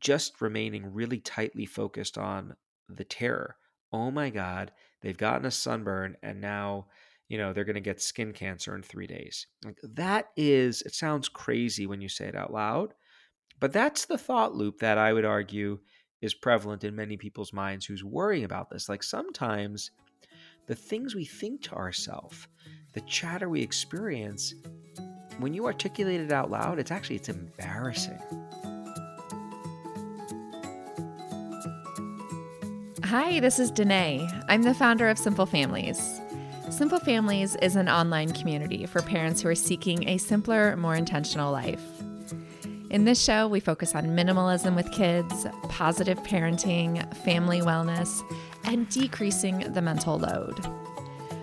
just remaining really tightly focused on the terror. Oh my God, they've gotten a sunburn and now, you know, they're going to get skin cancer in three days. Like that is, it sounds crazy when you say it out loud, but that's the thought loop that I would argue is prevalent in many people's minds who's worrying about this. Like sometimes the things we think to ourselves, the chatter we experience, when you articulate it out loud, it's actually it's embarrassing. Hi, this is Denaye. I'm the founder of Simple Families. Simple Families is an online community for parents who are seeking a simpler, more intentional life. In this show, we focus on minimalism with kids, positive parenting, family wellness, and decreasing the mental load.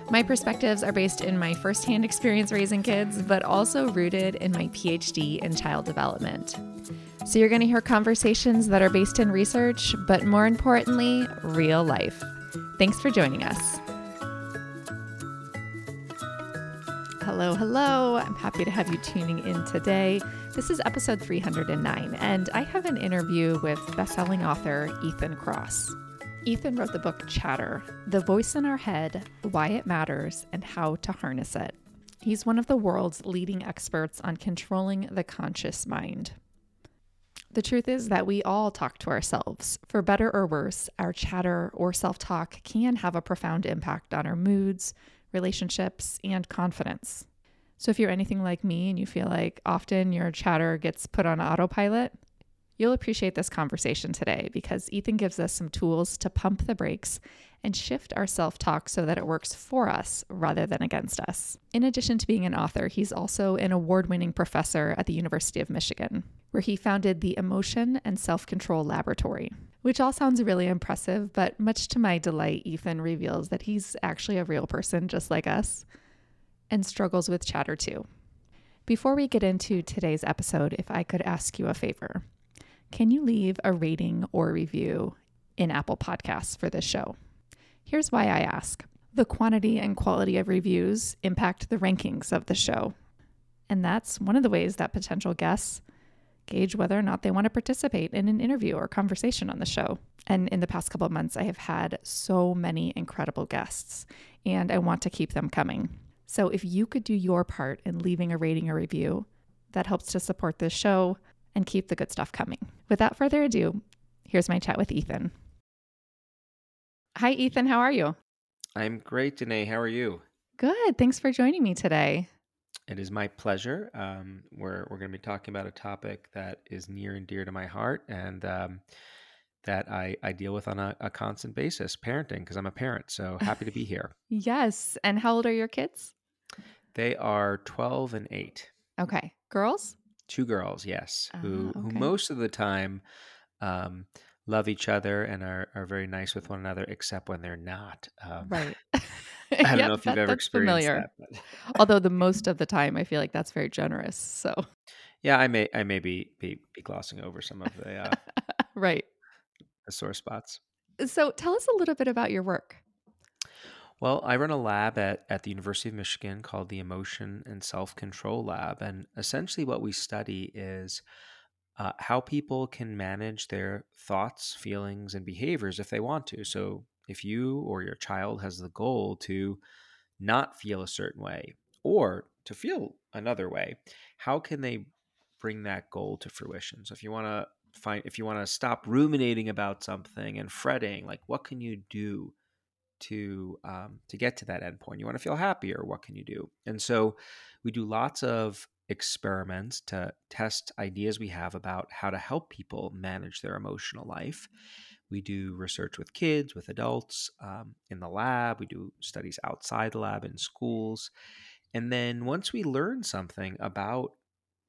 My perspectives are based in my firsthand experience raising kids, but also rooted in my PhD in child development. So you're going to hear conversations that are based in research, but more importantly, real life. Thanks for joining us. Hello, hello. I'm happy to have you tuning in today. This is episode 309, and I have an interview with bestselling author Ethan Kross. Ethan wrote the book Chatter The Voice in Our Head, Why It Matters, and How to Harness It. He's one of the world's leading experts on controlling the conscious mind. The truth is that we all talk to ourselves. For better or worse, our chatter or self talk can have a profound impact on our moods, relationships, and confidence. So, if you're anything like me and you feel like often your chatter gets put on autopilot, you'll appreciate this conversation today because Ethan gives us some tools to pump the brakes and shift our self talk so that it works for us rather than against us. In addition to being an author, he's also an award winning professor at the University of Michigan, where he founded the Emotion and Self Control Laboratory. Which all sounds really impressive, but much to my delight, Ethan reveals that he's actually a real person just like us and struggles with chatter too. Before we get into today's episode, if I could ask you a favor, can you leave a rating or review in Apple Podcasts for this show? Here's why I ask the quantity and quality of reviews impact the rankings of the show. And that's one of the ways that potential guests gauge whether or not they want to participate in an interview or conversation on the show. And in the past couple of months, I have had so many incredible guests, and I want to keep them coming. So if you could do your part in leaving a rating or review, that helps to support this show and keep the good stuff coming. Without further ado, here's my chat with Ethan. Hi, Ethan. How are you? I'm great, Denaye. How are you? Good. Thanks for joining me today. It is my pleasure. Um, we're we're going to be talking about a topic that is near and dear to my heart, and um, that I, I deal with on a, a constant basis parenting because I'm a parent. So happy to be here. yes. And how old are your kids? They are 12 and 8. Okay. Girls? Two girls, yes, who, Ah, who most of the time um, love each other and are, are very nice with one another, except when they're not. Um, Right. I don't Yep, know if that- you've ever experienced familiar. that. Although the most of the time, I feel like that's very generous. So, yeah, I may I may be, be, be glossing over some of the, uh, right. the sore spots. So, tell us a little bit about your work. Well, I run a lab at, at the University of Michigan called the Emotion and Self Control Lab. And essentially, what we study is uh, how people can manage their thoughts, feelings, and behaviors if they want to. So, if you or your child has the goal to not feel a certain way or to feel another way, how can they bring that goal to fruition? So, if you want to find, if you want to stop ruminating about something and fretting, like what can you do? to um, to get to that endpoint. You want to feel happier. What can you do? And so we do lots of experiments to test ideas we have about how to help people manage their emotional life. We do research with kids, with adults um, in the lab. We do studies outside the lab in schools. And then once we learn something about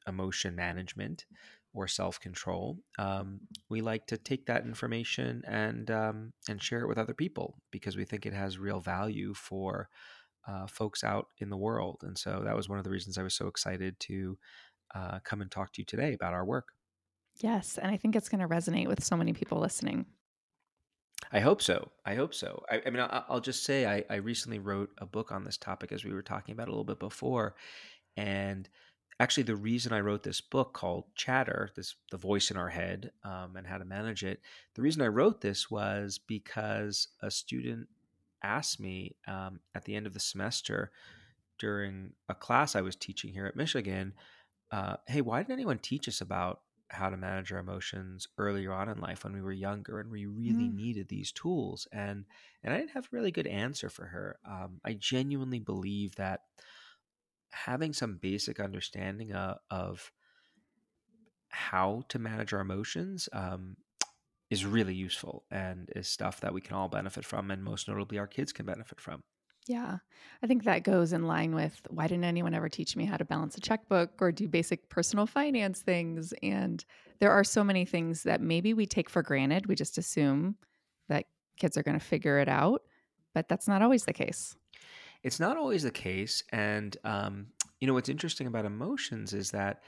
emotion management or self control, um, we like to take that information and um, and share it with other people because we think it has real value for uh, folks out in the world. And so that was one of the reasons I was so excited to uh, come and talk to you today about our work. Yes. And I think it's going to resonate with so many people listening. I hope so. I hope so. I, I mean, I, I'll just say I, I recently wrote a book on this topic, as we were talking about a little bit before, and actually the reason I wrote this book called Chatter, this the voice in our head um, and how to manage it. The reason I wrote this was because a student asked me um, at the end of the semester during a class I was teaching here at Michigan, uh, "Hey, why didn't anyone teach us about how to manage our emotions earlier on in life when we were younger and we really Mm, needed these tools?" And and I didn't have a really good answer for her. Um, I genuinely believe that having some basic understanding uh, of how to manage our emotions um, is really useful and is stuff that we can all benefit from, and most notably, our kids can benefit from. Yeah. I think that goes in line with why didn't anyone ever teach me how to balance a checkbook or do basic personal finance things? And there are so many things that maybe we take for granted. We just assume that kids are going to figure it out, but that's not always the case. It's not always the case, and um, you know what's interesting about emotions is that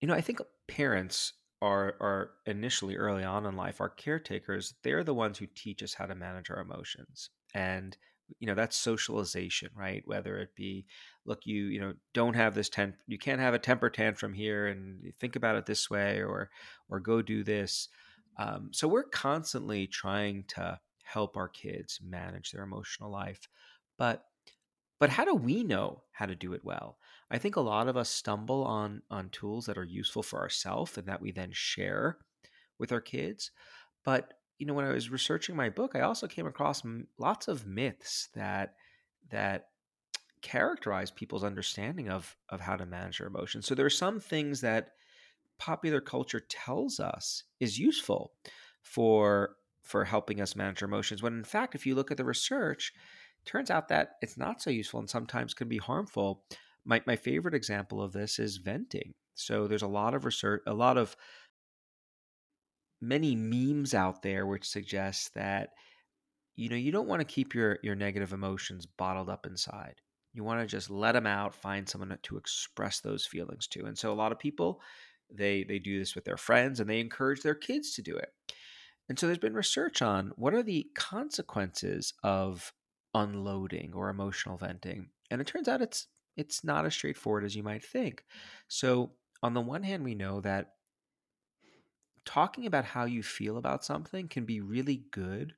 you know I think parents are are initially early on in life our caretakers. They're the ones who teach us how to manage our emotions, and you know that's socialization, right? Whether it be, look, you you know don't have this temp, you can't have a temper tantrum here, and think about it this way, or or go do this. Um, so we're constantly trying to help our kids manage their emotional life, but but how do we know how to do it well? I think a lot of us stumble on on tools that are useful for ourselves and that we then share with our kids. But you know, when I was researching my book, I also came across m- lots of myths that that characterize people's understanding of of how to manage their emotions. So there are some things that popular culture tells us is useful for for helping us manage our emotions when in fact if you look at the research turns out that it's not so useful and sometimes can be harmful my, my favorite example of this is venting so there's a lot of research a lot of many memes out there which suggest that you know you don't want to keep your your negative emotions bottled up inside. You want to just let them out find someone to express those feelings to and so a lot of people they they do this with their friends and they encourage their kids to do it. And so there's been research on what are the consequences of unloading or emotional venting and it turns out it's it's not as straightforward as you might think. So on the one hand we know that talking about how you feel about something can be really good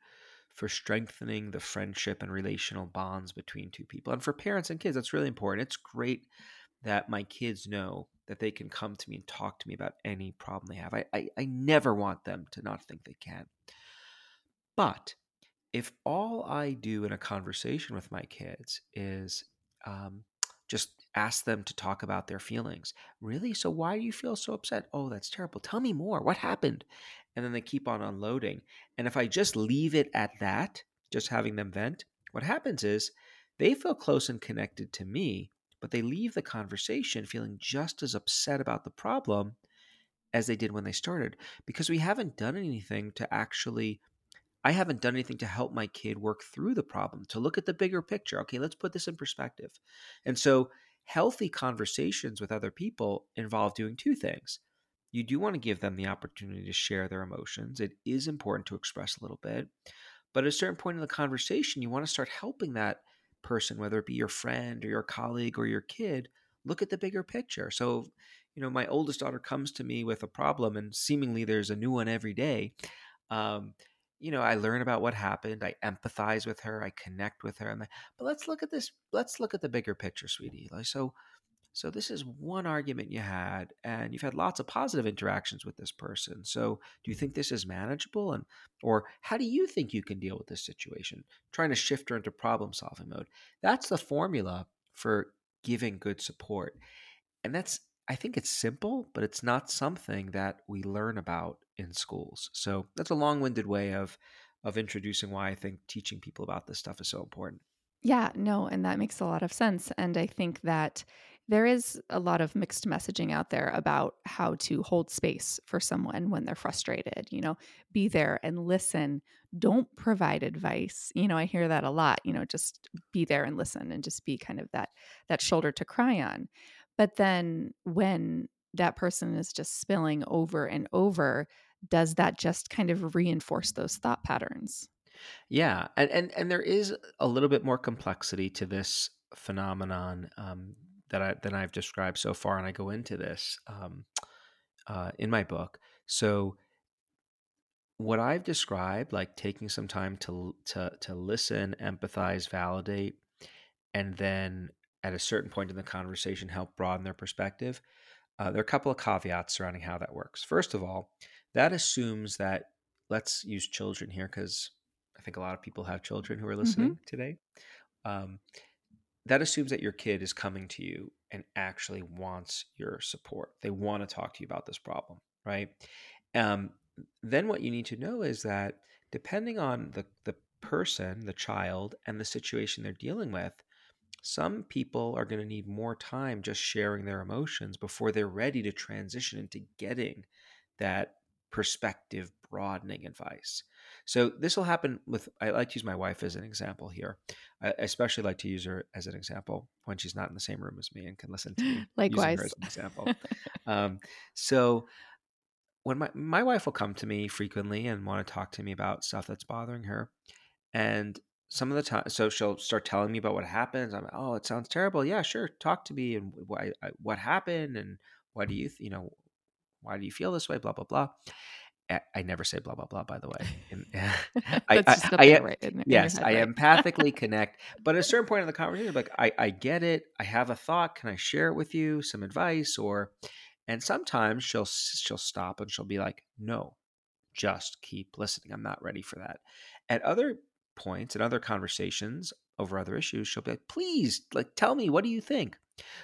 for strengthening the friendship and relational bonds between two people. And for parents and kids, that's really important. It's great that my kids know that they can come to me and talk to me about any problem they have. I, I, I never want them to not think they can. But if all I do in a conversation with my kids is um, just ask them to talk about their feelings, really? So why do you feel so upset? Oh, that's terrible. Tell me more. What happened? And then they keep on unloading. And if I just leave it at that, just having them vent, what happens is they feel close and connected to me, but they leave the conversation feeling just as upset about the problem as they did when they started because we haven't done anything to actually I haven't done anything to help my kid work through the problem, to look at the bigger picture. Okay, let's put this in perspective. And so, healthy conversations with other people involve doing two things. You do want to give them the opportunity to share their emotions. It is important to express a little bit. But at a certain point in the conversation, you want to start helping that person, whether it be your friend or your colleague or your kid, look at the bigger picture. So, you know, my oldest daughter comes to me with a problem, and seemingly there's a new one every day. Um, you know, I learn about what happened. I empathize with her. I connect with her. Like, but let's look at this. Let's look at the bigger picture, sweetie. Like, so, so this is one argument you had, and you've had lots of positive interactions with this person. So, do you think this is manageable? And, or how do you think you can deal with this situation? Trying to shift her into problem solving mode. That's the formula for giving good support. And that's, I think it's simple, but it's not something that we learn about in schools. So that's a long-winded way of of introducing why I think teaching people about this stuff is so important. Yeah, no, and that makes a lot of sense. And I think that there is a lot of mixed messaging out there about how to hold space for someone when they're frustrated. You know, be there and listen. Don't provide advice. You know, I hear that a lot, you know, just be there and listen and just be kind of that that shoulder to cry on. But then when that person is just spilling over and over, does that just kind of reinforce those thought patterns? Yeah, and and and there is a little bit more complexity to this phenomenon um, that I that I've described so far, and I go into this um, uh, in my book. So what I've described, like taking some time to to to listen, empathize, validate, and then at a certain point in the conversation, help broaden their perspective. Uh, there are a couple of caveats surrounding how that works. First of all, that assumes that let's use children here because I think a lot of people have children who are Mm-hmm. listening today. Um, that assumes that your kid is coming to you and actually wants your support. They want to talk to you about this problem, right? Um, then what you need to know is that depending on the, the person, the child, and the situation they're dealing with, some people are going to need more time just sharing their emotions before they're ready to transition into getting that perspective broadening advice. So this will happen with I like to use my wife as an example here. I especially like to use her as an example when she's not in the same room as me and can listen to me Likewise. as an example. um, so when my my wife will come to me frequently and want to talk to me about stuff that's bothering her, and some of the time, so she'll start telling me about what happens. I'm like, oh, it sounds terrible. Yeah, sure, talk to me and why what happened and why do you th- you know why do you feel this way? Blah blah blah. I, never say blah blah blah. By the way, I, I, I right? in- in yes, head, I right? empathically connect. But at a certain point in the conversation, like I, I get it. I have a thought. Can I share it with you? Some advice or, and sometimes she'll she'll stop and she'll be like, no, just keep listening. I'm not ready for that. At other points, in other conversations over other issues, she'll be like, please, like tell me, what do you think?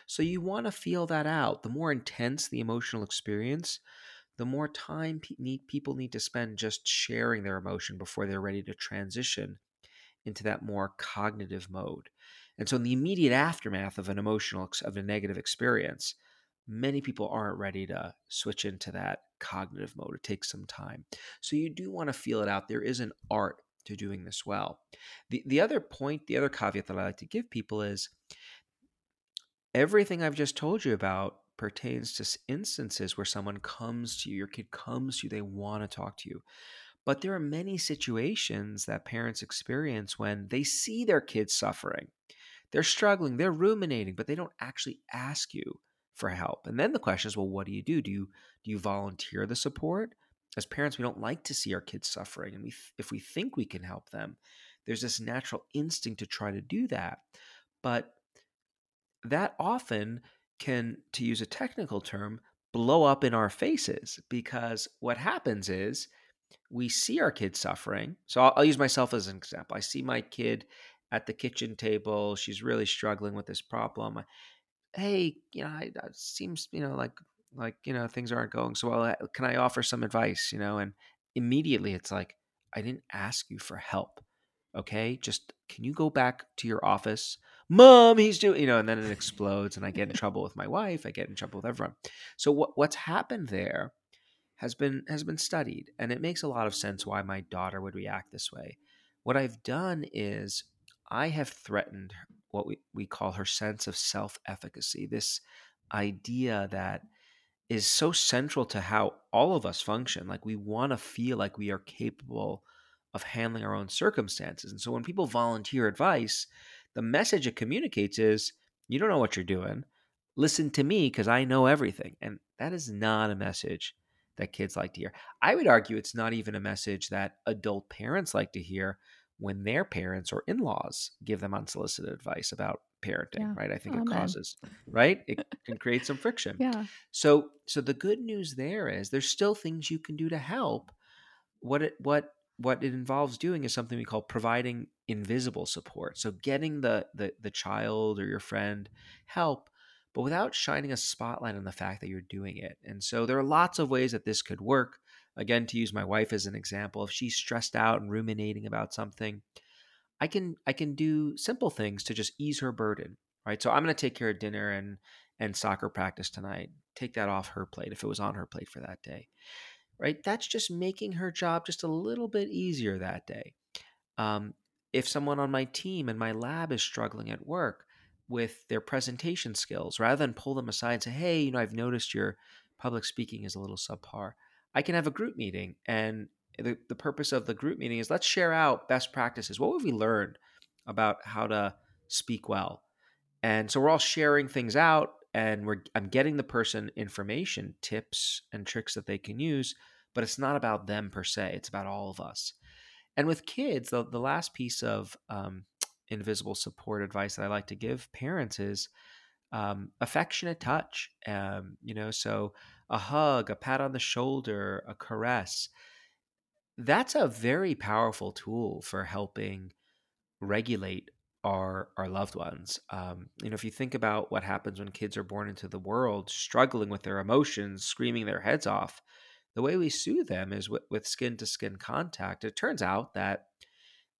So you want to feel that out. The more intense the emotional experience, the more time pe- need, people need to spend just sharing their emotion before they're ready to transition into that more cognitive mode. And so, in the immediate aftermath of an emotional, of a negative experience, many people aren't ready to switch into that cognitive mode. It takes some time. So, you do want to feel it out. There is an art to doing this well. The, the other point, the other caveat that I like to give people is everything I've just told you about pertains to instances where someone comes to you, your kid comes to you, they want to talk to you. But there are many situations that parents experience when they see their kids suffering. They're struggling, they're ruminating, but they don't actually ask you for help. And then the question is, well, what do you do? Do you do you volunteer the support? As parents, we don't like to see our kids suffering, and we if we think we can help them, there's this natural instinct to try to do that. But that often can, to use a technical term, blow up in our faces because what happens is we see our kids suffering. So I'll, I'll use myself as an example. I see my kid at the kitchen table. She's really struggling with this problem. Hey, you know, I, it seems, you know, like like you know things aren't going so well. Can I offer some advice? You know, and immediately it's like I didn't ask you for help. Okay, just can you go back to your office? Mom, he's doing, you know, and then it explodes, and I get in trouble with my wife. I get in trouble with everyone. So what what's happened there has been has been studied, and it makes a lot of sense why my daughter would react this way. What I've done is I have threatened what we, we call her sense of self efficacy, this idea that is so central to how all of us function. Like we want to feel like we are capable of handling our own circumstances. And so when people volunteer advice, the message it communicates is you don't know what you're doing. Listen to me because I know everything. And that is not a message that kids like to hear. I would argue it's not even a message that adult parents like to hear when their parents or in laws give them unsolicited advice about parenting, Yeah. right? I think it causes, right? It can create some friction. Yeah. So so the good news there is there's still things you can do to help. What it what what it involves doing is something we call providing invisible support. So getting the the the child or your friend help but without shining a spotlight on the fact that you're doing it. And so there are lots of ways that this could work. Again, to use my wife as an example, if she's stressed out and ruminating about something, I can I can do simple things to just ease her burden, right? So I'm going to take care of dinner and and soccer practice tonight. Take that off her plate if it was on her plate for that day. Right? That's just making her job just a little bit easier that day. Um, if someone on my team and my lab is struggling at work with their presentation skills, rather than pull them aside and say, "Hey, you know, I've noticed your public speaking is a little subpar," I can have a group meeting and the, the purpose of the group meeting is let's share out best practices. What have we learned about how to speak well? and so we're all sharing things out and we're i'm getting the person information tips and tricks that they can use but it's not about them per se it's about all of us. And with kids the, the last piece of um, invisible support advice that i like to give parents is um, affectionate touch um, you know so a hug a pat on the shoulder a caress that's a very powerful tool for helping regulate our our loved ones. Um, you know, if you think about what happens when kids are born into the world, struggling with their emotions, screaming their heads off, the way we soothe them is with, skin to skin contact. It turns out that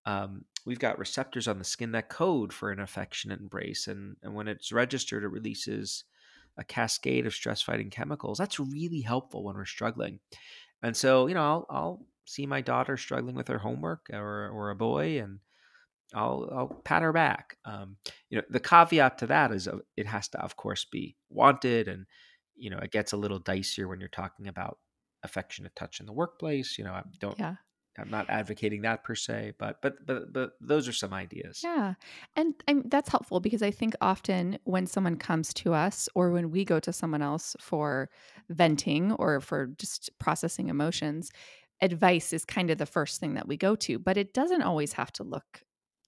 um, we've got receptors on the skin that code for an affectionate embrace, and and when it's registered, it releases a cascade of stress fighting chemicals. That's really helpful when we're struggling. And so, you know, I'll, I'll see my daughter struggling with her homework or or a boy, and I'll I'll pat her back. Um, you know, the caveat to that is uh, it has to, of course, be wanted, and you know, it gets a little dicier when you're talking about affectionate touch in the workplace. You know, I don't. Yeah. I'm not advocating that per se, but but but but those are some ideas. Yeah, and I'm, that's helpful because I think often when someone comes to us or when we go to someone else for venting or for just processing emotions, advice is kind of the first thing that we go to, but it doesn't always have to look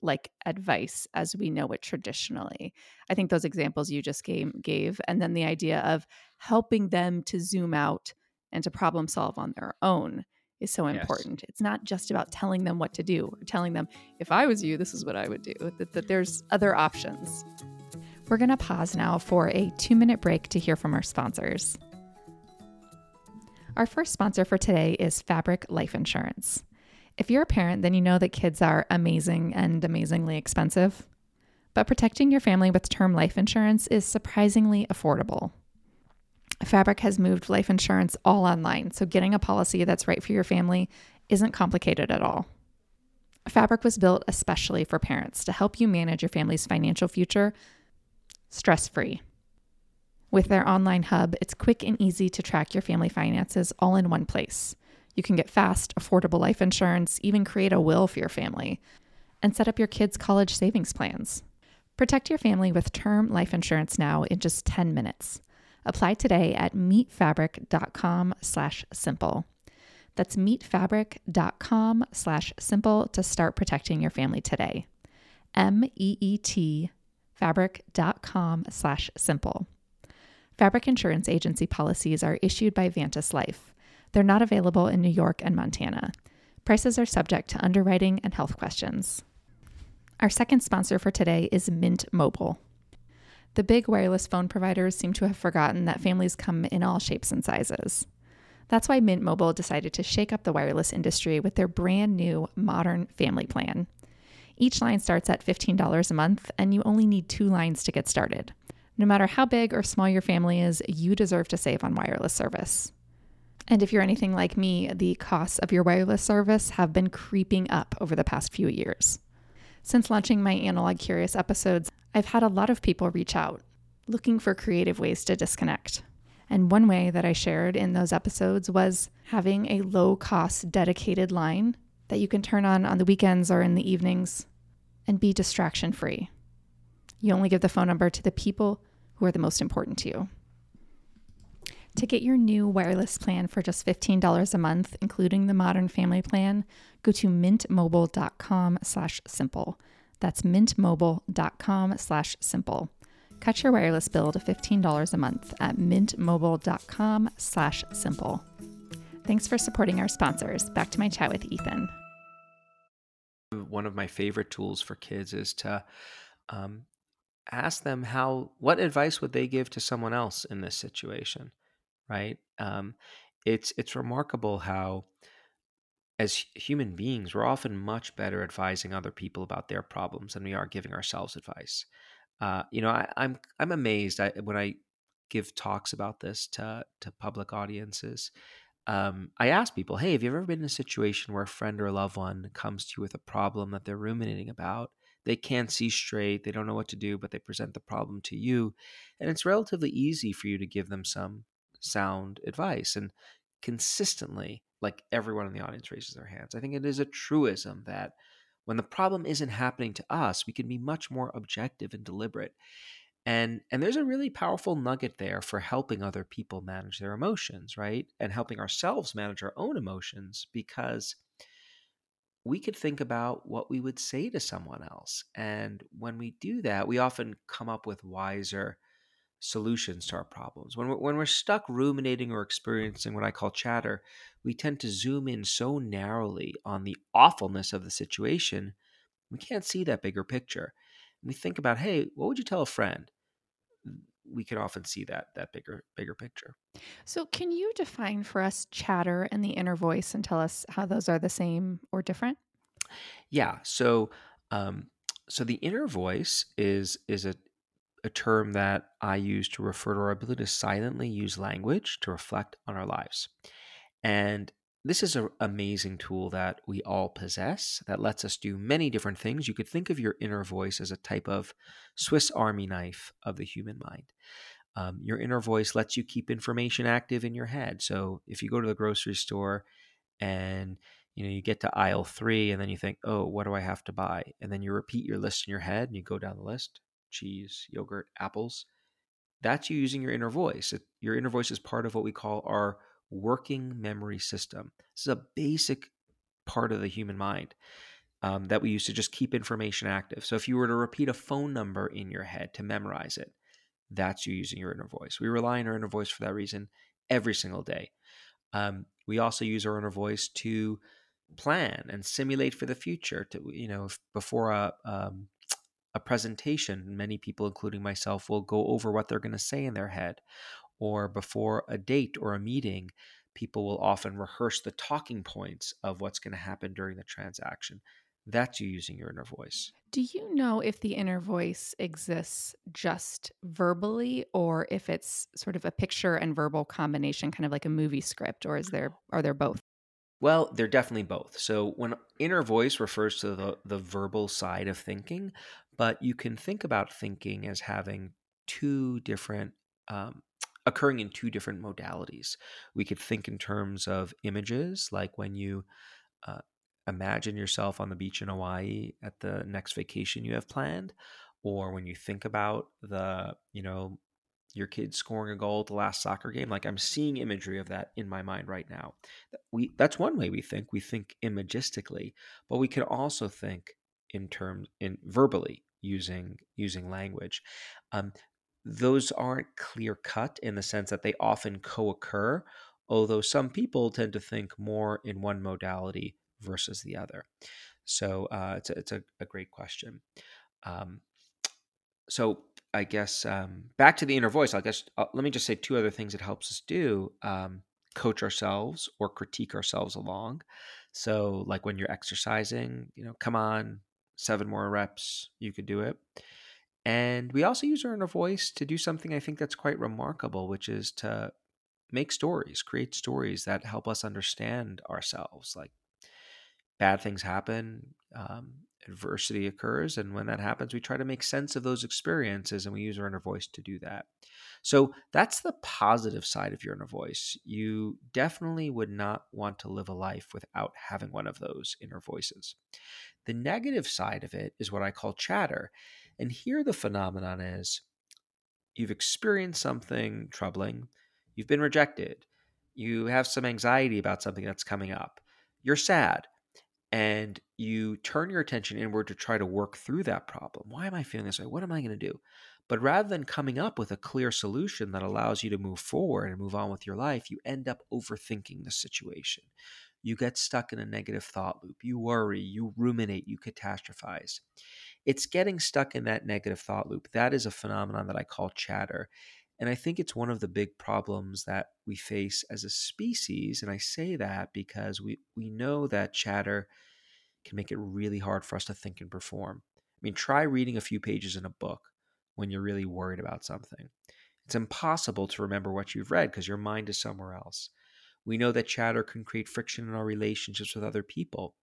like advice as we know it traditionally. I think those examples you just gave, gave and then the idea of helping them to zoom out and to problem solve on their own is so important. Yes. It's not just about telling them what to do or telling them, if I was you, this is what I would do, that, that there's other options. We're going to pause now for a two minute break to hear from our sponsors. Our first sponsor for today is Fabric Life Insurance. If you're a parent, then you know that kids are amazing and amazingly expensive. But protecting your family with term life insurance is surprisingly affordable. Fabric has moved life insurance all online, so getting a policy that's right for your family isn't complicated at all. Fabric was built especially for parents to help you manage your family's financial future stress free. With their online hub, it's quick and easy to track your family finances all in one place. You can get fast, affordable life insurance, even create a will for your family, and set up your kids' college savings plans. Protect your family with term life insurance now in just 10 minutes. Apply today at meetfabric.com slash simple. That's meetfabric.com slash simple to start protecting your family today. M-E-E-T fabric.com slash simple. Fabric insurance agency policies are issued by Vantis Life. They're not available in New York and Montana. Prices are subject to underwriting and health questions. Our second sponsor for today is Mint Mobile. The big wireless phone providers seem to have forgotten that families come in all shapes and sizes. That's why Mint Mobile decided to shake up the wireless industry with their brand new modern family plan. Each line starts at $15 a month, and you only need two lines to get started. No matter how big or small your family is, you deserve to save on wireless service. And if you're anything like me, the costs of your wireless service have been creeping up over the past few years. Since launching my Analog Curious episodes, I've had a lot of people reach out looking for creative ways to disconnect. And one way that I shared in those episodes was having a low cost dedicated line that you can turn on on the weekends or in the evenings and be distraction free. You only give the phone number to the people who are the most important to you. To get your new wireless plan for just $15 a month, including the Modern Family Plan, go to mintmobile.com slash simple. That's mintmobile.com slash simple. Cut your wireless bill to $15 a month at mintmobile.com slash simple. Thanks for supporting our sponsors. Back to my chat with Ethan. One of my favorite tools for kids is to um, ask them how, what advice would they give to someone else in this situation? Right? Um, it's it's remarkable how, as human beings, we're often much better advising other people about their problems than we are giving ourselves advice. Uh, you know, I, I'm I'm amazed I, when I give talks about this to to public audiences. Um, I ask people, "Hey, have you ever been in a situation where a friend or a loved one comes to you with a problem that they're ruminating about?" They can't see straight, they don't know what to do, but they present the problem to you, and it's relatively easy for you to give them some sound advice. And consistently, like everyone in the audience raises their hands, I think it is a truism that when the problem isn't happening to us, we can be much more objective and deliberate. And and there's a really powerful nugget there for helping other people manage their emotions, right? And helping ourselves manage our own emotions because we could think about what we would say to someone else. And when we do that, we often come up with wiser solutions to our problems. When we're, when we're stuck ruminating or experiencing what I call chatter, we tend to zoom in so narrowly on the awfulness of the situation, we can't see that bigger picture. And we think about, hey, what would you tell a friend? We can often see that that bigger bigger picture. So, can you define for us chatter and the inner voice and tell us how those are the same or different? Yeah. So, um, so the inner voice is is a a term that I use to refer to our ability to silently use language to reflect on our lives. And this is an amazing tool that we all possess that lets us do many different things. You could think of your inner voice as a type of Swiss Army knife of the human mind. Um, your inner voice lets you keep information active in your head. So if you go to the grocery store and you know you get to aisle three and then you think oh what do i have to buy and then you repeat your list in your head and you go down the list cheese yogurt apples that's you using your inner voice. Your inner voice is part of what we call our working memory system. This is a basic part of the human mind um, that we use to just keep information active. So if you were to repeat a phone number in your head to memorize it that's you using your inner voice. We rely on our inner voice for that reason every single day. Um, we also use our inner voice to plan and simulate for the future. To you know, before a um, a presentation, many people, including myself, will go over what they're going to say in their head, or before a date or a meeting, people will often rehearse the talking points of what's going to happen during the transaction. That's you using your inner voice. Do you know if the inner voice exists just verbally or if it's sort of a picture and verbal combination, kind of like a movie script, or is there are there both? Well, they're definitely both. So when inner voice refers to the, the verbal side of thinking, but you can think about thinking as having two different um, occurring in two different modalities. We could think in terms of images, like when you uh, imagine yourself on the beach in Hawaii at the next vacation you have planned, or when you think about the, you know, your kid scoring a goal at the last soccer game. Like I'm seeing imagery of that in my mind right now. We that's one way we think. We think imagistically, but we can also think in terms in verbally using using language. Um, those aren't clear cut in the sense that they often co-occur, although some people tend to think more in one modality versus the other. So uh, it's a, it's a, a great question. Um, so I guess um, back to the inner voice. I guess uh, let me just say two other things it helps us do: um, coach ourselves or critique ourselves along. So, like when you're exercising, you know, come on, seven more reps, you could do it. And we also use our inner voice to do something I think that's quite remarkable, which is to make stories, create stories that help us understand ourselves. Like bad things happen, um, adversity occurs. And when that happens, we try to make sense of those experiences and we use our inner voice to do that. So that's the positive side of your inner voice. You definitely would not want to live a life without having one of those inner voices. The negative side of it is what I call chatter. And here the phenomenon is you've experienced something troubling, you've been rejected, you have some anxiety about something that's coming up, you're sad and you turn your attention inward to try to work through that problem. Why am I feeling this way? What am I going to do? But rather than coming up with a clear solution that allows you to move forward and move on with your life, you end up overthinking the situation. You get stuck in a negative thought loop. You worry, you ruminate, you catastrophize. It's getting stuck in that negative thought loop. That is a phenomenon that I call chatter. And I think it's one of the big problems that we face as a species. And I say that because we, we know that chatter can make it really hard for us to think and perform. I mean, try reading a few pages in a book when you're really worried about something. It's impossible to remember what you've read because your mind is somewhere else. We know that chatter can create friction in our relationships with other people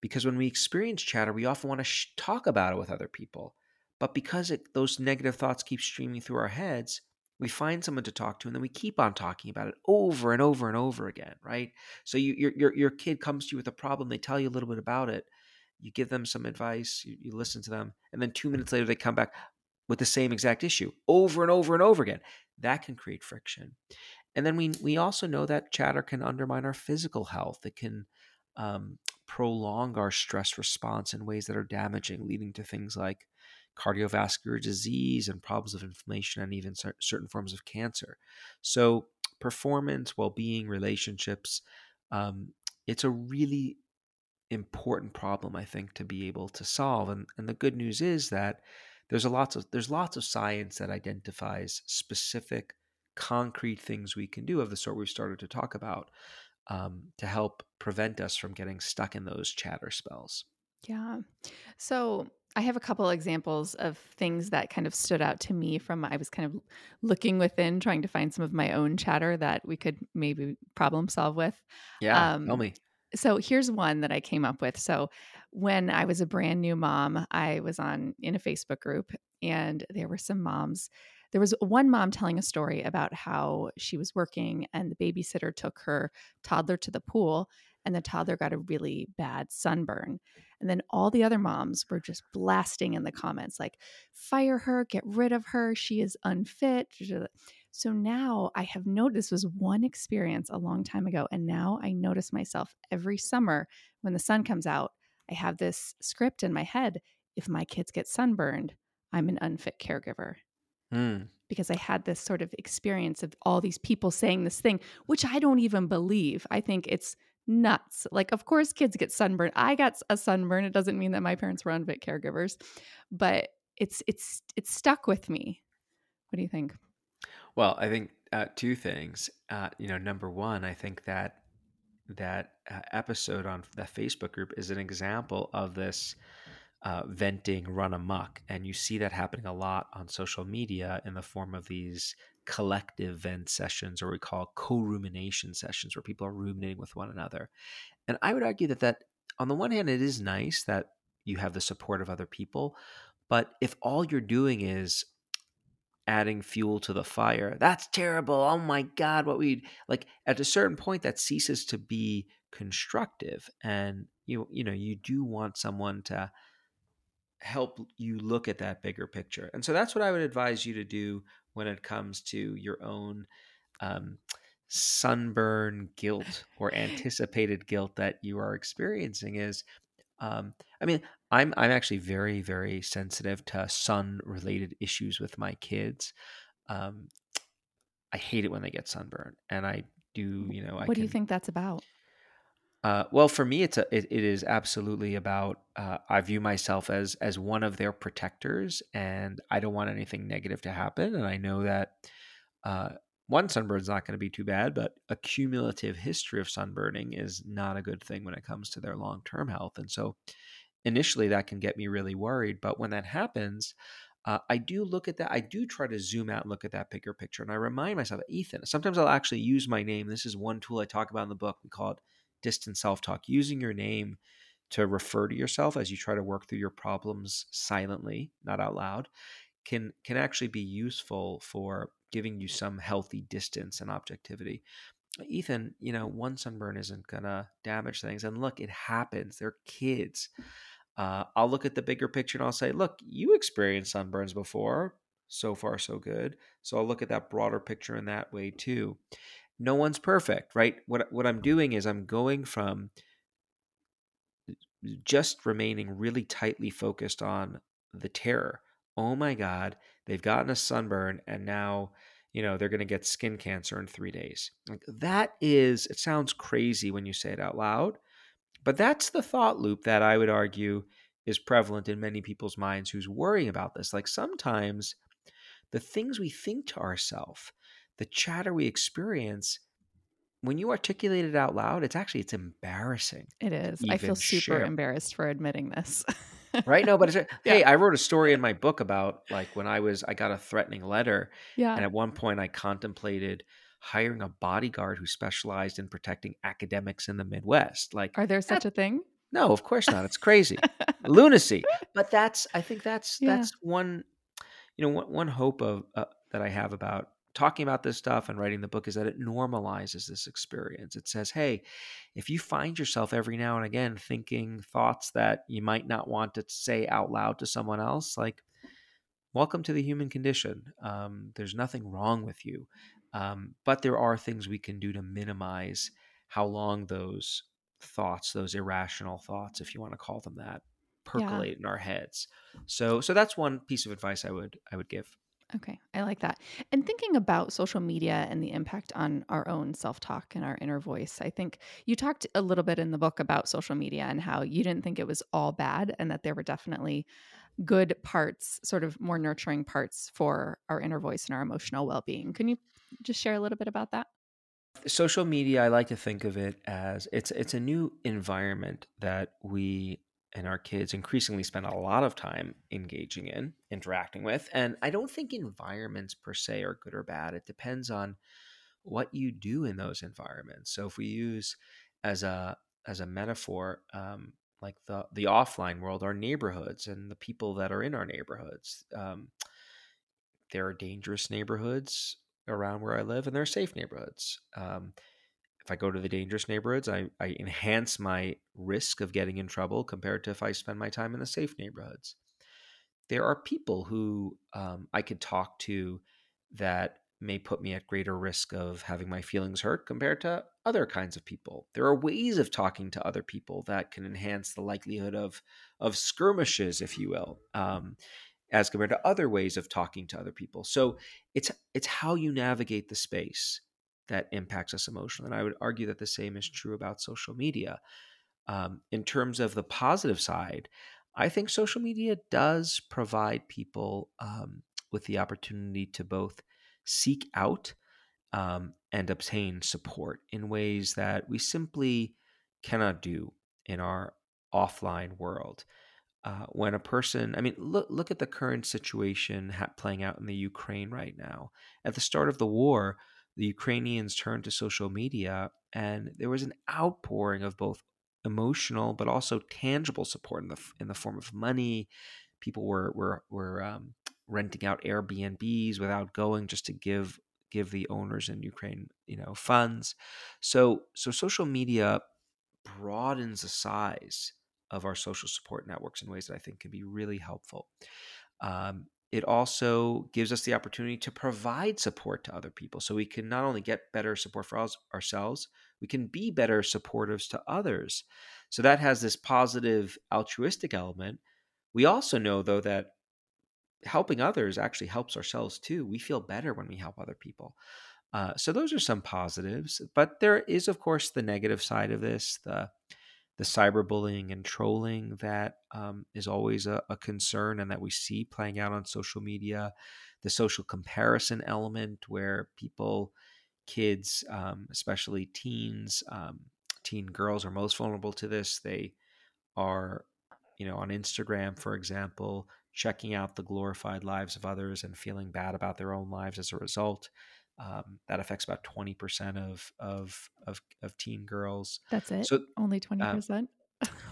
because when we experience chatter, we often want to sh- talk about it with other people. But because it, those negative thoughts keep streaming through our heads, we find someone to talk to and then we keep on talking about it over and over and over again right so you, your, your, your kid comes to you with a problem they tell you a little bit about it you give them some advice you, you listen to them and then two minutes later they come back with the same exact issue over and over and over again. That can create friction. And then we we also know that chatter can undermine our physical health. It can um, prolong our stress response in ways that are damaging, leading to things like cardiovascular disease and problems of inflammation and even certain forms of cancer. So, performance, well being, relationships, um, it's a really important problem, I think, to be able to solve. And, and the good news is that there's a lots of there's lots of science that identifies specific concrete things we can do of the sort we've started to talk about um, to help prevent us from getting stuck in those chatter spells. Yeah. So I have a couple examples of things that kind of stood out to me from I was kind of looking within, trying to find some of my own chatter that we could maybe problem solve with. Yeah, um, tell me. So here's one that I came up with. So when I was a brand new mom, I was on in a Facebook group, and there were some moms there was one mom telling a story about how she was working and the babysitter took her toddler to the pool and the toddler got a really bad sunburn. And then all the other moms were just blasting in the comments like, fire her, get rid of her, she is unfit. So now I have noticed this was one experience a long time ago. And now I notice myself every summer when the sun comes out, I have this script in my head. If my kids get sunburned, I'm an unfit caregiver. Mm. Because I had this sort of experience of all these people saying this thing, which I don't even believe. I think it's nuts. Like, of course, kids get sunburned. I got a sunburn. It doesn't mean that my parents were unfit caregivers, but it's it's it's stuck with me. What do you think? Well, I think uh, two things. Uh, you know, number one, I think that that uh, episode on the Facebook group is an example of this uh, venting run amok. And you see that happening a lot on social media in the form of these collective vent sessions, or we call co rumination sessions, where people are ruminating with one another. And I would argue that, that on the one hand, it is nice that you have the support of other people. But if all you're doing is adding fuel to the fire, that's terrible. Oh my God, what we like at a certain point that ceases to be constructive. And you you know, you do want someone to help you look at that bigger picture. And so that's what I would advise you to do when it comes to your own um, sunburn guilt or anticipated guilt that you are experiencing is um, I mean, I'm I'm actually very very sensitive to sun related issues with my kids. Um, I hate it when they get sunburned, and I do you know. I what can, do you think that's about? Uh, well, for me, it's a, it, it is absolutely about. Uh, I view myself as as one of their protectors, and I don't want anything negative to happen. And I know that uh, one sunburn is not going to be too bad, but a cumulative history of sunburning is not a good thing when it comes to their long term health. And so, initially, that can get me really worried. But when that happens, uh, I do look at that. I do try to zoom out and look at that bigger picture. And I remind myself, Ethan, sometimes I'll actually use my name. This is one tool I talk about in the book. We call it distant self talk, using your name to refer to yourself as you try to work through your problems silently, not out loud, can can actually be useful for giving you some healthy distance and objectivity. Ethan, you know, one sunburn isn't gonna damage things. And look, it happens. They're kids. Uh, I'll look at the bigger picture and I'll say, look, you experienced sunburns before. So far, so good. So I'll look at that broader picture in that way too no one's perfect, right? What what I'm mm-hmm. doing is I'm going from just remaining really tightly focused on the terror. Oh my god, they've gotten a sunburn and now, you know, they're going to get skin cancer in 3 days. Like that is it sounds crazy when you say it out loud, but that's the thought loop that I would argue is prevalent in many people's minds who's worrying about this. Like sometimes the things we think to ourselves the chatter we experience when you articulate it out loud it's actually it's embarrassing it is. I feel super share. embarrassed for admitting this. Right? No but it's yeah. hey i wrote a story in my book about like when i was i got a threatening letter yeah. and at one point i contemplated hiring a bodyguard who specialized in protecting academics in the midwest. Like are there such a thing? No of course not. It's crazy. Lunacy. But that's i think that's yeah. that's one you know one, one hope of uh, that i have about talking about this stuff and writing the book is that it normalizes this experience. It says, hey, if you find yourself every now and again thinking thoughts that you might not want to say out loud to someone else, like welcome to the human condition. Um, there's nothing wrong with you. Um, but there are things we can do to minimize how long those thoughts, those irrational thoughts, if you want to call them that, percolate yeah. in our heads. So so that's one piece of advice I would I would give. Okay, I like that. And thinking about social media and the impact on our own self talk and our inner voice, I think you talked a little bit in the book about social media and how you didn't think it was all bad and that there were definitely good parts, sort of more nurturing parts for our inner voice and our emotional well being. Can you just share a little bit about that? Social media, I like to think of it as it's it's a new environment that we and our kids increasingly spend a lot of time engaging in, interacting with. And I don't think environments per se are good or bad. It depends on what you do in those environments. So if we use as a as a metaphor, um, like the the offline world, our neighborhoods and the people that are in our neighborhoods. Um, there are dangerous neighborhoods around where I live, and there are safe neighborhoods. Um, if I go to the dangerous neighborhoods, I, I enhance my risk of getting in trouble compared to if I spend my time in the safe neighborhoods. There are people who um, I could talk to that may put me at greater risk of having my feelings hurt compared to other kinds of people. There are ways of talking to other people that can enhance the likelihood of of skirmishes, if you will, um, as compared to other ways of talking to other people. So it's it's how you navigate the space that impacts us emotionally. And I would argue that the same is true about social media. Um, in terms of the positive side, I think social media does provide people um, with the opportunity to both seek out um, and obtain support in ways that we simply cannot do in our offline world. Uh, when a person, I mean, look look at the current situation ha- playing out in the Ukraine right now. At the start of the war, the Ukrainians turned to social media, and there was an outpouring of both emotional but also tangible support in the in the form of money. People were were were um, renting out Airbnbs without going just to give give the owners in Ukraine, you know, funds. So so social media broadens the size of our social support networks in ways that I think can be really helpful. Um, it also gives us the opportunity to provide support to other people. So we can not only get better support for ourselves, we can be better supportives to others. So that has this positive altruistic element. We also know, though, that helping others actually helps ourselves too. We feel better when we help other people. Uh, so those are some positives, but there is, of course, the negative side of this. The the cyberbullying and trolling that um, is always a, a, concern and that we see playing out on social media, the social comparison element where people, kids, um, especially teens, um, teen girls are most vulnerable to this. They are, you know, on Instagram, for example, checking out the glorified lives of others and feeling bad about their own lives as a result. Um, that affects about twenty percent of, of of of teen girls. That's it. So only twenty um, percent.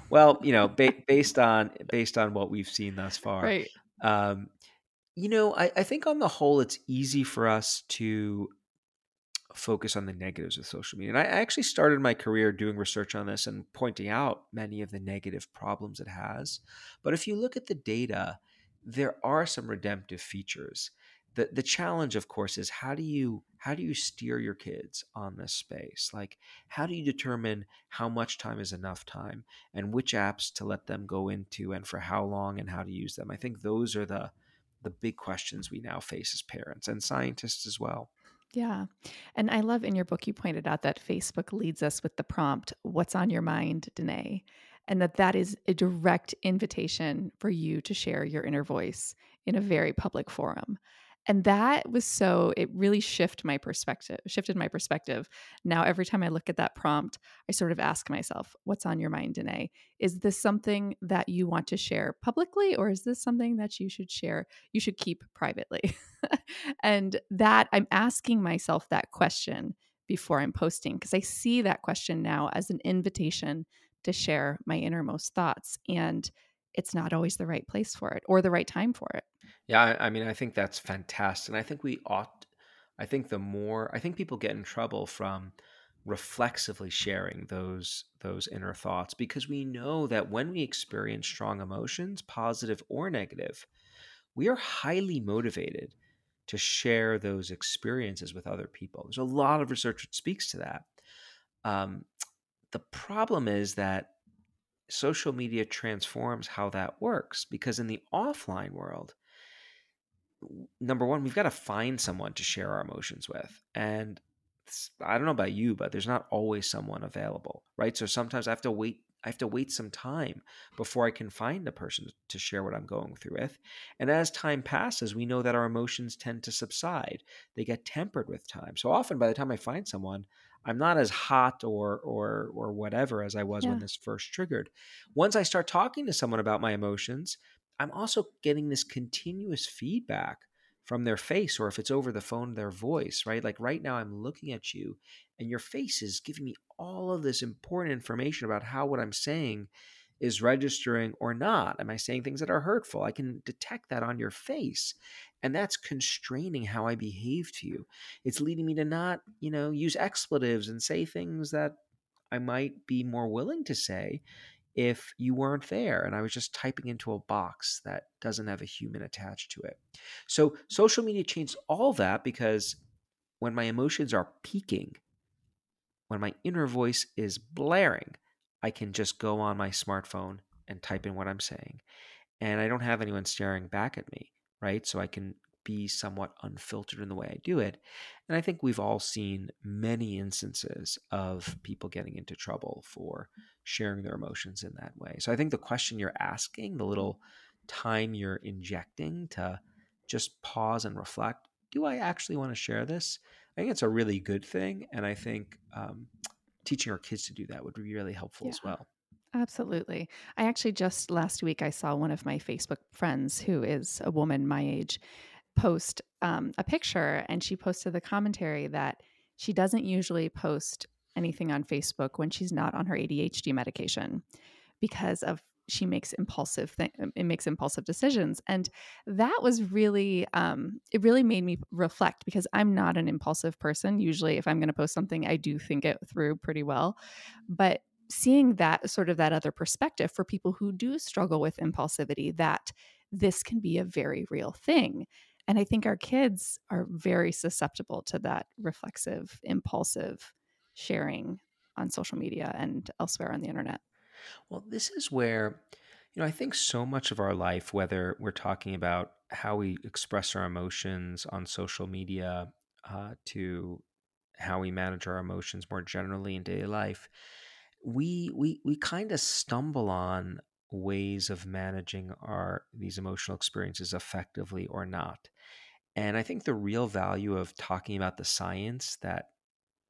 well, you know, ba- based on based on what we've seen thus far, right? Um, you know, I, I think on the whole, it's easy for us to focus on the negatives of social media. And I actually started my career doing research on this and pointing out many of the negative problems it has. But if you look at the data, there are some redemptive features the the challenge of course is how do you how do you steer your kids on this space like how do you determine how much time is enough time and which apps to let them go into and for how long and how to use them i think those are the the big questions we now face as parents and scientists as well yeah. And I love in your book, you pointed out that Facebook leads us with the prompt, What's on your mind, Denaye? And that that is a direct invitation for you to share your inner voice in a very public forum and that was so it really shifted my perspective shifted my perspective. Now every time i look at that prompt i sort of ask myself what's on your mind Denaye? Is this something that you want to share publicly or is this something that you should share you should keep privately? And that i'm asking myself that question before i'm posting because i see that question now as an invitation to share my innermost thoughts. And it's not always the right place for it or the right time for it. Yeah, I, I mean, I think that's fantastic. And I think we ought, I think the more, I think people get in trouble from reflexively sharing those those inner thoughts because we know that when we experience strong emotions positive or negative we are highly motivated to share those experiences with other people. There's a lot of research that speaks to that. Um, the problem is that social media transforms how that works because in the offline world, number one, we've got to find someone to share our emotions with. And I don't know about you, but there's not always someone available, right? So sometimes I have to wait I have to wait some time before I can find a person to share what I'm going through with. And as time passes, we know that our emotions tend to subside. They get tempered with time. So often by the time I find someone, I'm not as hot or or or whatever as I was yeah. when this first triggered. Once I start talking to someone about my emotions, I'm also getting this continuous feedback from their face or if it's over the phone their voice right like right now i'm looking at you and your face is giving me all of this important information about how what i'm saying is registering or not? Am i saying things that are hurtful? I can detect that on your face and that's constraining how i behave to you. It's leading me to not you know use expletives and say things that i might be more willing to say if you weren't there and I was just typing into a box that doesn't have a human attached to it. So social media changed all that because when my emotions are peaking, when my inner voice is blaring, I can just go on my smartphone and type in what I'm saying. And I don't have anyone staring back at me, right? So I can be somewhat unfiltered in the way I do it. And I think we've all seen many instances of people getting into trouble for sharing their emotions in that way. So I think the question you're asking, the little time you're injecting to just pause and reflect do I actually want to share this? I think it's a really good thing. And I think um, teaching our kids to do that would be really helpful yeah. as well. Absolutely. I actually just last week I saw one of my Facebook friends who is a woman my age post um, a picture and she posted the commentary that she doesn't usually post anything on Facebook when she's not on her ADHD medication because of she makes impulsive th- it makes impulsive decisions and that was really um, it really made me reflect because i'm not an impulsive person usually if i'm going to post something i do think it through pretty well but seeing that sort of that other perspective for people who do struggle with impulsivity that this can be a very real thing and I think our kids are very susceptible to that reflexive, impulsive sharing on social media and elsewhere on the internet. Well, this is where, you know, I think so much of our life, whether we're talking about how we express our emotions on social media uh, to how we manage our emotions more generally in daily life, we we we kind of stumble on ways of managing our these emotional experiences effectively or not. And I think the real value of talking about the science that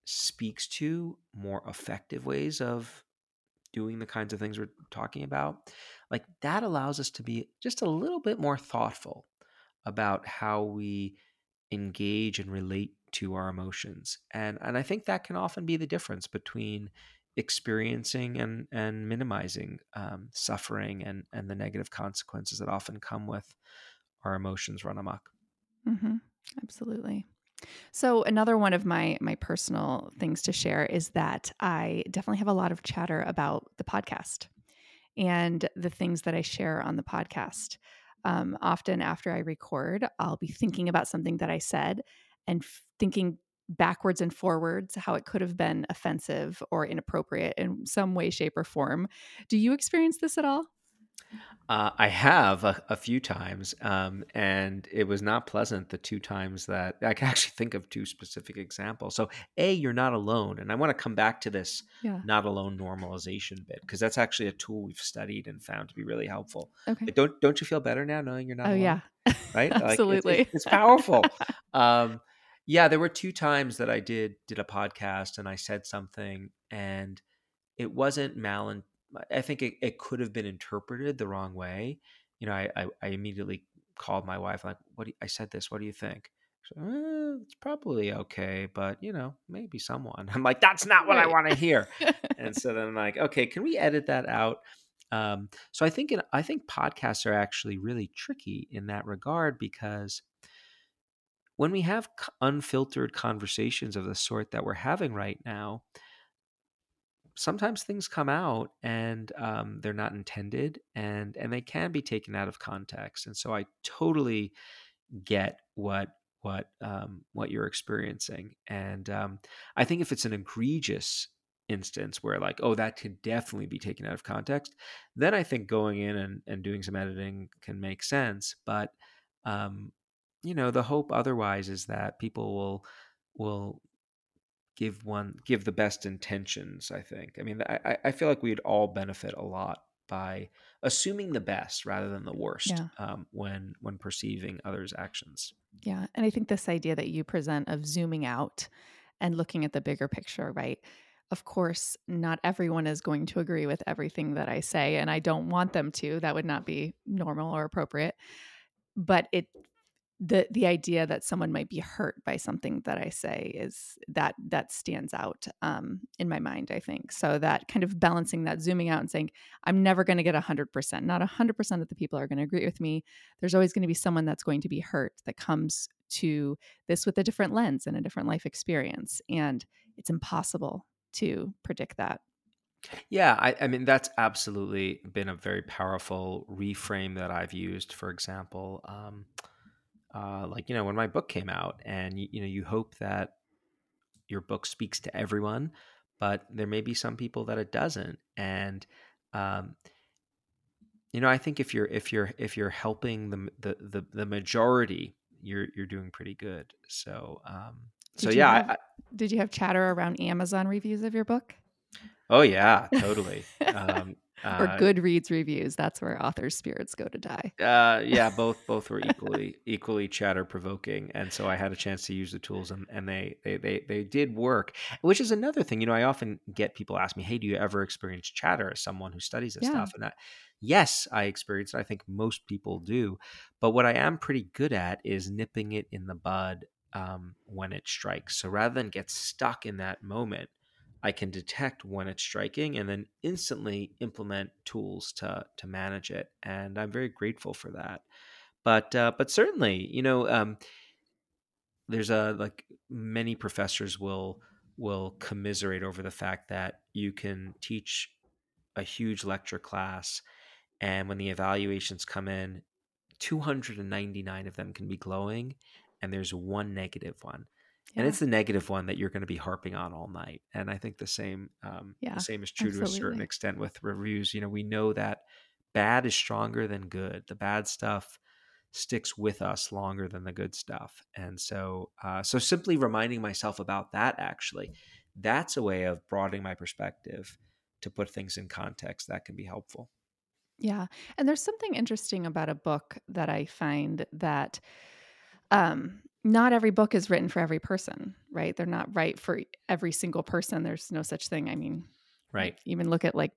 speaks to more effective ways of doing the kinds of things we're talking about, like that allows us to be just a little bit more thoughtful about how we engage and relate to our emotions. And and I think that can often be the difference between experiencing and and minimizing um, suffering and and the negative consequences that often come with our emotions run amok. Mm-hmm. Absolutely. So another one of my my personal things to share is that I definitely have a lot of chatter about the podcast and the things that I share on the podcast. Um, often after I record, I'll be thinking about something that I said and f- thinking backwards and forwards how it could have been offensive or inappropriate in some way, shape, or form. Do you experience this at all? Uh, I have a, a few times, um, and it was not pleasant the two times that I can actually think of two specific examples. So, A, you're not alone. And I want to come back to this yeah. not alone normalization bit because that's actually a tool we've studied and found to be really helpful. Okay. Like, don't, don't you feel better now knowing you're not oh, alone? yeah. Right? Absolutely. Like, it's, it's, powerful. um, yeah, there were two times that I did did a podcast and I said something and it wasn't malintent I think it, it could have been interpreted the wrong way. You know, I, I, I immediately called my wife, like, what Do you, I said this, what do you think? eh, it's probably okay, but you know, maybe someone. I'm like, that's not what right. I want to hear. and so then I'm like, okay, can we edit that out? Um, so I think in, I think podcasts are actually really tricky in that regard because when we have unfiltered conversations of the sort that we're having right now, sometimes things come out and um, they're not intended and and they can be taken out of context and so i totally get what what um, what you're experiencing and um, i think if it's an egregious instance where like oh that could definitely be taken out of context then i think going in and, and doing some editing can make sense but um, you know the hope otherwise is that people will will give one give the best intentions i think i mean i, I feel like we'd all benefit a lot by assuming the best rather than the worst Yeah. um, when when perceiving others actions Yeah. And I think this idea that you present of zooming out and looking at the bigger picture, right? Of course, not everyone is going to agree with everything that I say, and I don't want them to. That would not be normal or appropriate. But it the the idea that someone might be hurt by something that I say is that that stands out um, in my mind. I think so. That kind of balancing that, zooming out, and saying, "I'm never going to get hundred percent. Not hundred percent of the people are going to agree with me. There's always going to be someone that's going to be hurt that comes to this with a different lens and a different life experience, and it's impossible to predict that." yeah I, I mean that's absolutely been a very powerful reframe that i've used for example um, uh, like you know when my book came out and you, you know you hope that your book speaks to everyone but there may be some people that it doesn't and um, you know i think if you're if you're if you're helping the the the, the majority you're you're doing pretty good so um so Did you yeah have- I, Did you have chatter around Amazon reviews of your book? oh yeah totally um or uh, Goodreads reviews. That's where authors' spirits go to die. Uh, yeah, both both were equally equally chatter provoking, and so I had a chance to use the tools, and, and they, they they they did work. Which is another thing, you know, I often get people ask me, "Hey, do you ever experience chatter?" As someone who studies this Yeah. stuff, and that yes, I experience it. I think most people do, but what I am pretty good at is nipping it in the bud um, when it strikes. So rather than get stuck in that moment, I can detect when it's striking and then instantly implement tools to to manage it. And I'm very grateful for that. But uh, but certainly, you know, um, there's a like many professors will will commiserate over the fact that you can teach a huge lecture class and when the evaluations come in 299 of them can be glowing and there's one negative one and it's the negative one that you're going to be harping on all night and i think the same um, Yeah, the same is true to a certain extent with reviews you know we know that bad is stronger than good. The bad stuff sticks with us longer than the good stuff and so uh, so simply reminding myself about that actually that's a way of broadening my perspective to put things in context that can be helpful. Yeah. And there's something interesting about a book that I find that um, not every book is written for every person, right? They're not right for every single person. There's no such thing. I mean, right even look at like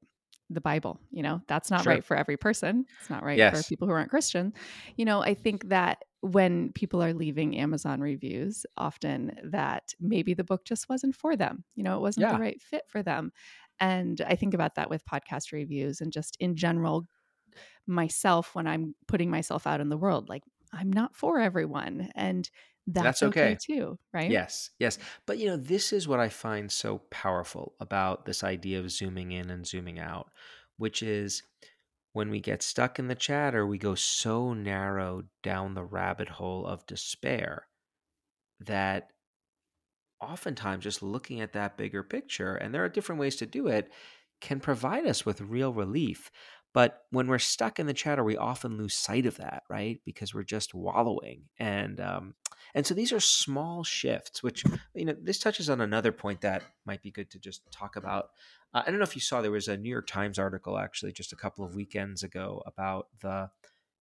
the Bible, you know, that's not Sure. right for every person. It's not right Yes. for people who aren't Christian. You know, I think that when people are leaving Amazon reviews, often that maybe the book just wasn't for them. You know, it wasn't Yeah. the right fit for them. And I think about that with podcast reviews and just in general, myself when I'm putting myself out in the world. Like, I'm not for everyone. And that's, That's okay. okay. too, right? Yes, yes. But you know, this is what I find so powerful about this idea of zooming in and zooming out, which is when we get stuck in the chatter, we go so narrow down the rabbit hole of despair that oftentimes just looking at that bigger picture, and there are different ways to do it, can provide us with real relief. But when we're stuck in the chatter, we often lose sight of that, right? Because we're just wallowing, and um, and so these are small shifts. Which you know, this touches on another point that might be good to just talk about. Uh, I don't know if you saw there was a New York Times article actually just a couple of weekends ago about the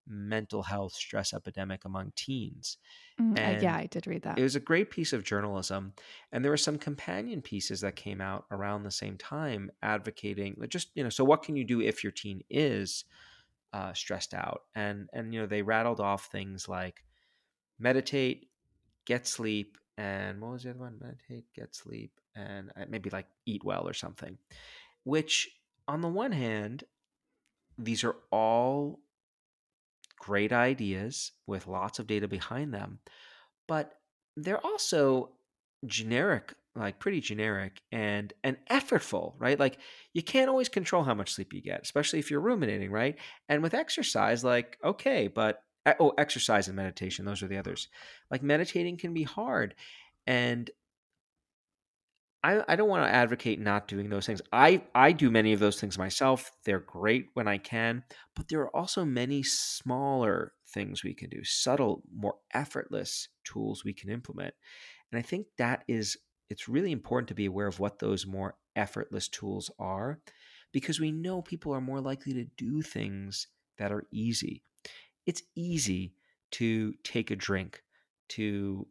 mental health stress epidemic among teens. Mm, yeah, I did read that. It was a great piece of journalism, and there were some companion pieces that came out around the same time advocating just you know, so what can you do if your teen is uh, stressed out? And and you know, they rattled off things like meditate, get sleep, and what was the other one? Meditate, get sleep, and uh, maybe like eat well or something. Which, on the one hand, these are all great ideas with lots of data behind them, but they're also generic like pretty generic and and effortful, right? Like you can't always control how much sleep you get, especially if you're ruminating, right? And with exercise, like okay, but eh, oh, exercise and meditation, those are the others. Like meditating can be hard, and I, I don't want to advocate not doing those things. I, I do many of those things myself. They're great when I can, but there are also many smaller things we can do, subtle, more effortless tools we can implement. And I think that is it's really important to be aware of what those more effortless tools are because we know people are more likely to do things that are easy. It's easy to take a drink to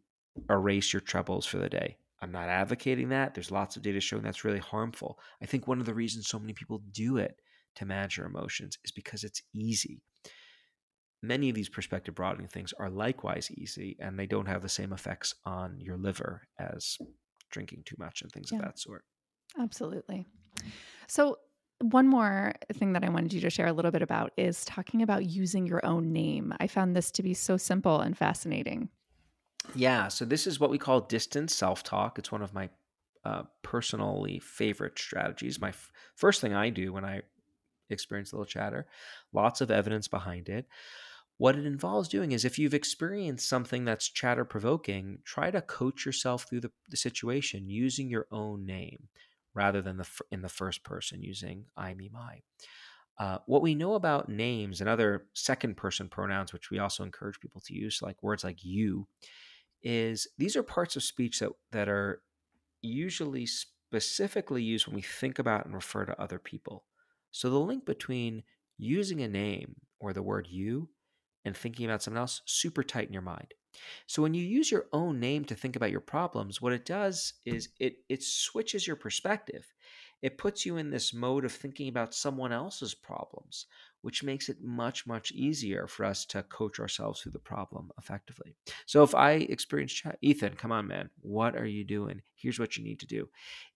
erase your troubles for the day. I'm not advocating that. There's lots of data showing that's really harmful. I think one of the reasons so many people do it to manage their emotions is because it's easy. Many of these perspective broadening things are likewise easy and they don't have the same effects on your liver as drinking too much and things yeah. of that sort. Absolutely. So, one more thing that I wanted you to share a little bit about is talking about using your own name. I found this to be so simple and fascinating. Yeah, so this is what we call distance self talk. It's one of my uh, personally favorite strategies. My f- first thing I do when I experience a little chatter, lots of evidence behind it. What it involves doing is if you've experienced something that's chatter provoking, try to coach yourself through the, the situation using your own name rather than the in the first person using I, me, my. Uh, what we know about names and other second person pronouns, which we also encourage people to use, like words like you, is these are parts of speech that, that are usually specifically used when we think about and refer to other people. So the link between using a name or the word you and thinking about someone else super tight in your mind. So when you use your own name to think about your problems, what it does is it it switches your perspective. It puts you in this mode of thinking about someone else's problems, which makes it much much easier for us to coach ourselves through the problem effectively. So if I experience Ethan, come on man, what are you doing? Here's what you need to do.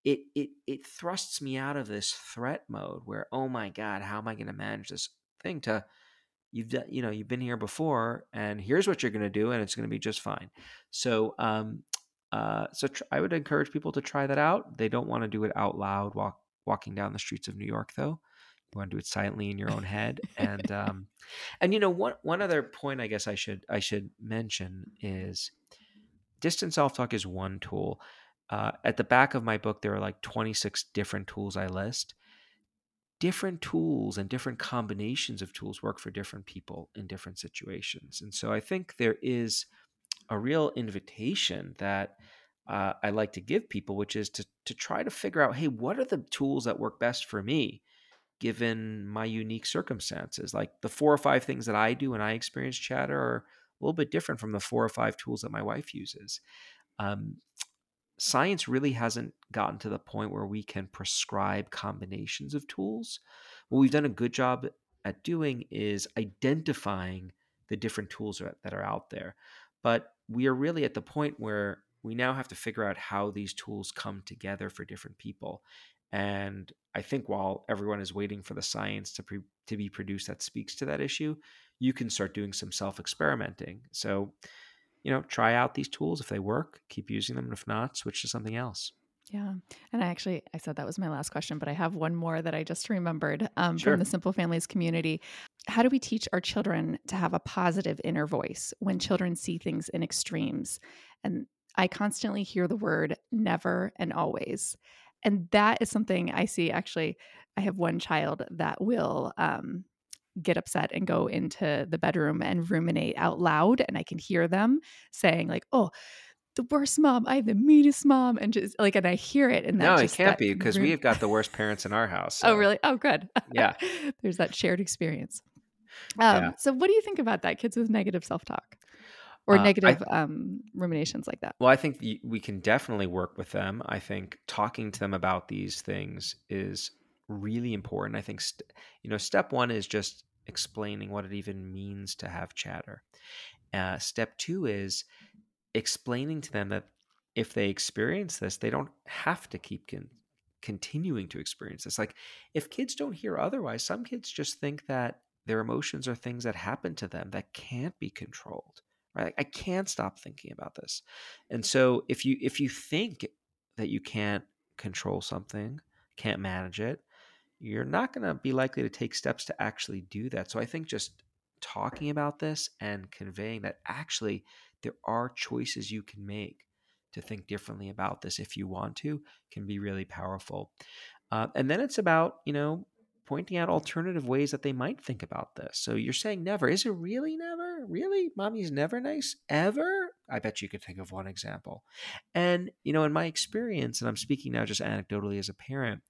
It it it thrusts me out of this threat mode where oh my god, how am I going to manage this thing to you've done, you know, you've been here before, and here's what you're going to do, and it's going to be just fine. So, um, uh, so tr- I would encourage people to try that out. They don't want to do it out loud, walk walking down the streets of New York, though. You want to do it silently in your own head, and um, and you know, one one other point I guess I should I should mention is distance self talk is one tool. Uh, at the back of my book, there are like 26 different tools I list different tools and different combinations of tools work for different people in different situations. And so I think there is a real invitation that uh, I like to give people, which is to, to try to figure out hey, what are the tools that work best for me? given my unique circumstances. Like the four or five things that I do when I experience chatter are a little bit different from the four or five tools that my wife uses. Um, science really hasn't gotten to the point where we can prescribe combinations of tools. What we've done a good job at doing is identifying the different tools that are out there. But we are really at the point where we now have to figure out how these tools come together for different people. And I think while everyone is waiting for the science to pre- to be produced that speaks to that issue, you can start doing some self experimenting. So you know, try out these tools. If they work, keep using them. And if not, switch to something else. Yeah. And I actually, I said that was my last question, but I have one more that I just remembered um, sure. from the Simple Families community. How do we teach our children to have a positive inner voice when children see things in extremes? And I constantly hear the word never and always. And that is something I see actually. I have one child that will um, get upset and go into the bedroom and ruminate out loud and I can hear them saying like, "Oh, the worst mom. I have the meanest mom," and just like, and I hear it. And no, it can't be because we've got the worst parents in our house. Oh, so. Oh, really? Oh, good. Yeah, there's that shared experience. Um, yeah. So, what do you think about that? Kids with negative self-talk or uh, negative um, ruminations like that. Well, I think we can definitely work with them. I think talking to them about these things is really important. I think, st- you know, step one is just explaining what it even means to have chatter. Uh, step two is explaining to them that if they experience this, they don't have to keep con- continuing to experience this. Like if kids don't hear otherwise, some kids just think that their emotions are things that happen to them that can't be controlled. Right? I can't stop thinking about this. And so if you if you think that you can't control something, can't manage it, you're not going to be likely to take steps to actually do that. So I think just talking about this and conveying that actually there are choices you can make to think differently about this if you want to can be really powerful. Uh, and then it's about, you know, pointing out alternative ways that they might think about this. So you're saying never. Is it really never? Really? Mommy's never nice? Ever? I bet you could think of one example. And, you know, in my experience, and I'm speaking now just anecdotally as a parent,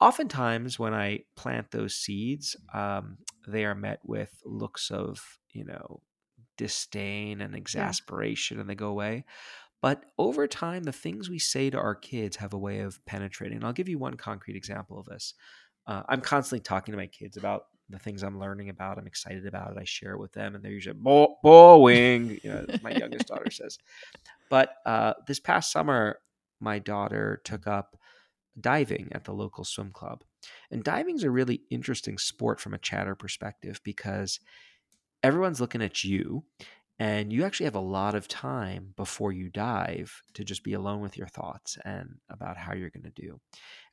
oftentimes when I plant those seeds, um, they are met with looks of, you know, disdain and exasperation yeah. and they go away. But over time, the things we say to our kids have a way of penetrating. And I'll give you one concrete example of this. Uh, I'm constantly talking to my kids about the things I'm learning about. I'm excited about it. I share it with them, and they're usually bo- boring. You know, my youngest daughter says. But uh, this past summer, my daughter took up diving at the local swim club, and diving is a really interesting sport from a chatter perspective because everyone's looking at you and you actually have a lot of time before you dive to just be alone with your thoughts and about how you're going to do.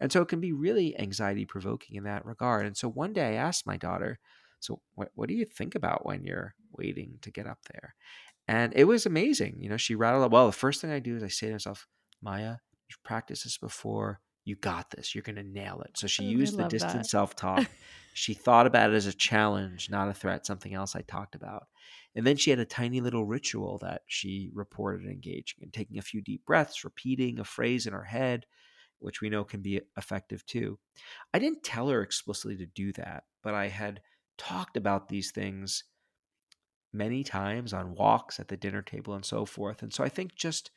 And so it can be really anxiety provoking in that regard. And so one day I asked my daughter, So, what, what do you think about when you're waiting to get up there? And it was amazing. You know, she rattled up. Well, the first thing I do is I say to myself, Maya, you've practiced this before. You got this. You're going to nail it. So she oh, used the distant self talk. she thought about it as a challenge, not a threat, something else I talked about. And then she had a tiny little ritual that she reported engaging in, taking a few deep breaths, repeating a phrase in her head, which we know can be effective too. I didn't tell her explicitly to do that, but I had talked about these things many times on walks at the dinner table and so forth. And so I think just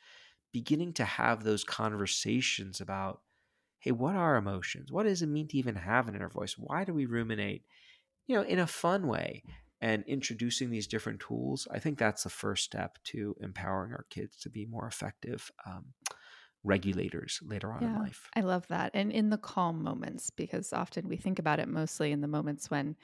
beginning to have those conversations about hey, what are emotions? What does it mean to even have an inner voice? Why do we ruminate? You know, in a fun way and introducing these different tools, I think that's the first step to empowering our kids to be more effective um, regulators later on yeah, in life. I love that. And in the calm moments, because often we think about it mostly in the moments when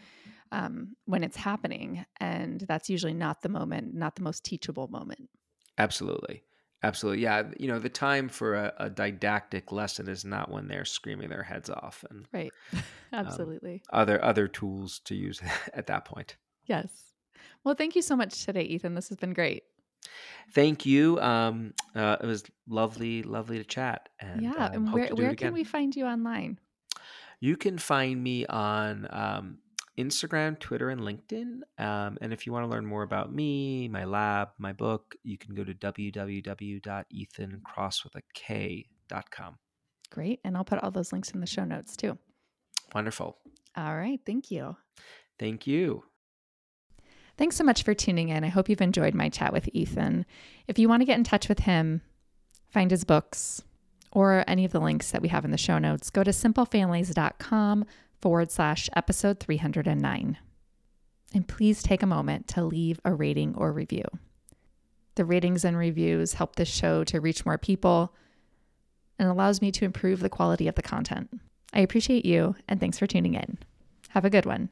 um, when it's happening, and that's usually not the moment, not the most teachable moment. Absolutely. Absolutely. Yeah. You know, the time for a, a, didactic lesson is not when they're screaming their heads off and Right. Absolutely. Um, other other tools to use at that point. Yes. Well, thank you so much today, Ethan. This has been great. Thank you. Um, uh, it was lovely, lovely to chat. And, yeah. Um, and where, where can we find you online? You can find me on um, Instagram, Twitter, and LinkedIn. Um, and if you want to learn more about me, my lab, my book, you can go to www.ethancrosswithak.com. Great. And I'll put all those links in the show notes too. Wonderful. All right. Thank you. Thank you. Thanks so much for tuning in. I hope you've enjoyed my chat with Ethan. If you want to get in touch with him, find his books, or any of the links that we have in the show notes, go to simplefamilies.com forward slash episode 309. And please take a moment to leave a rating or review. The ratings and reviews help this show to reach more people and allows me to improve the quality of the content. I appreciate you and thanks for tuning in. Have a good one.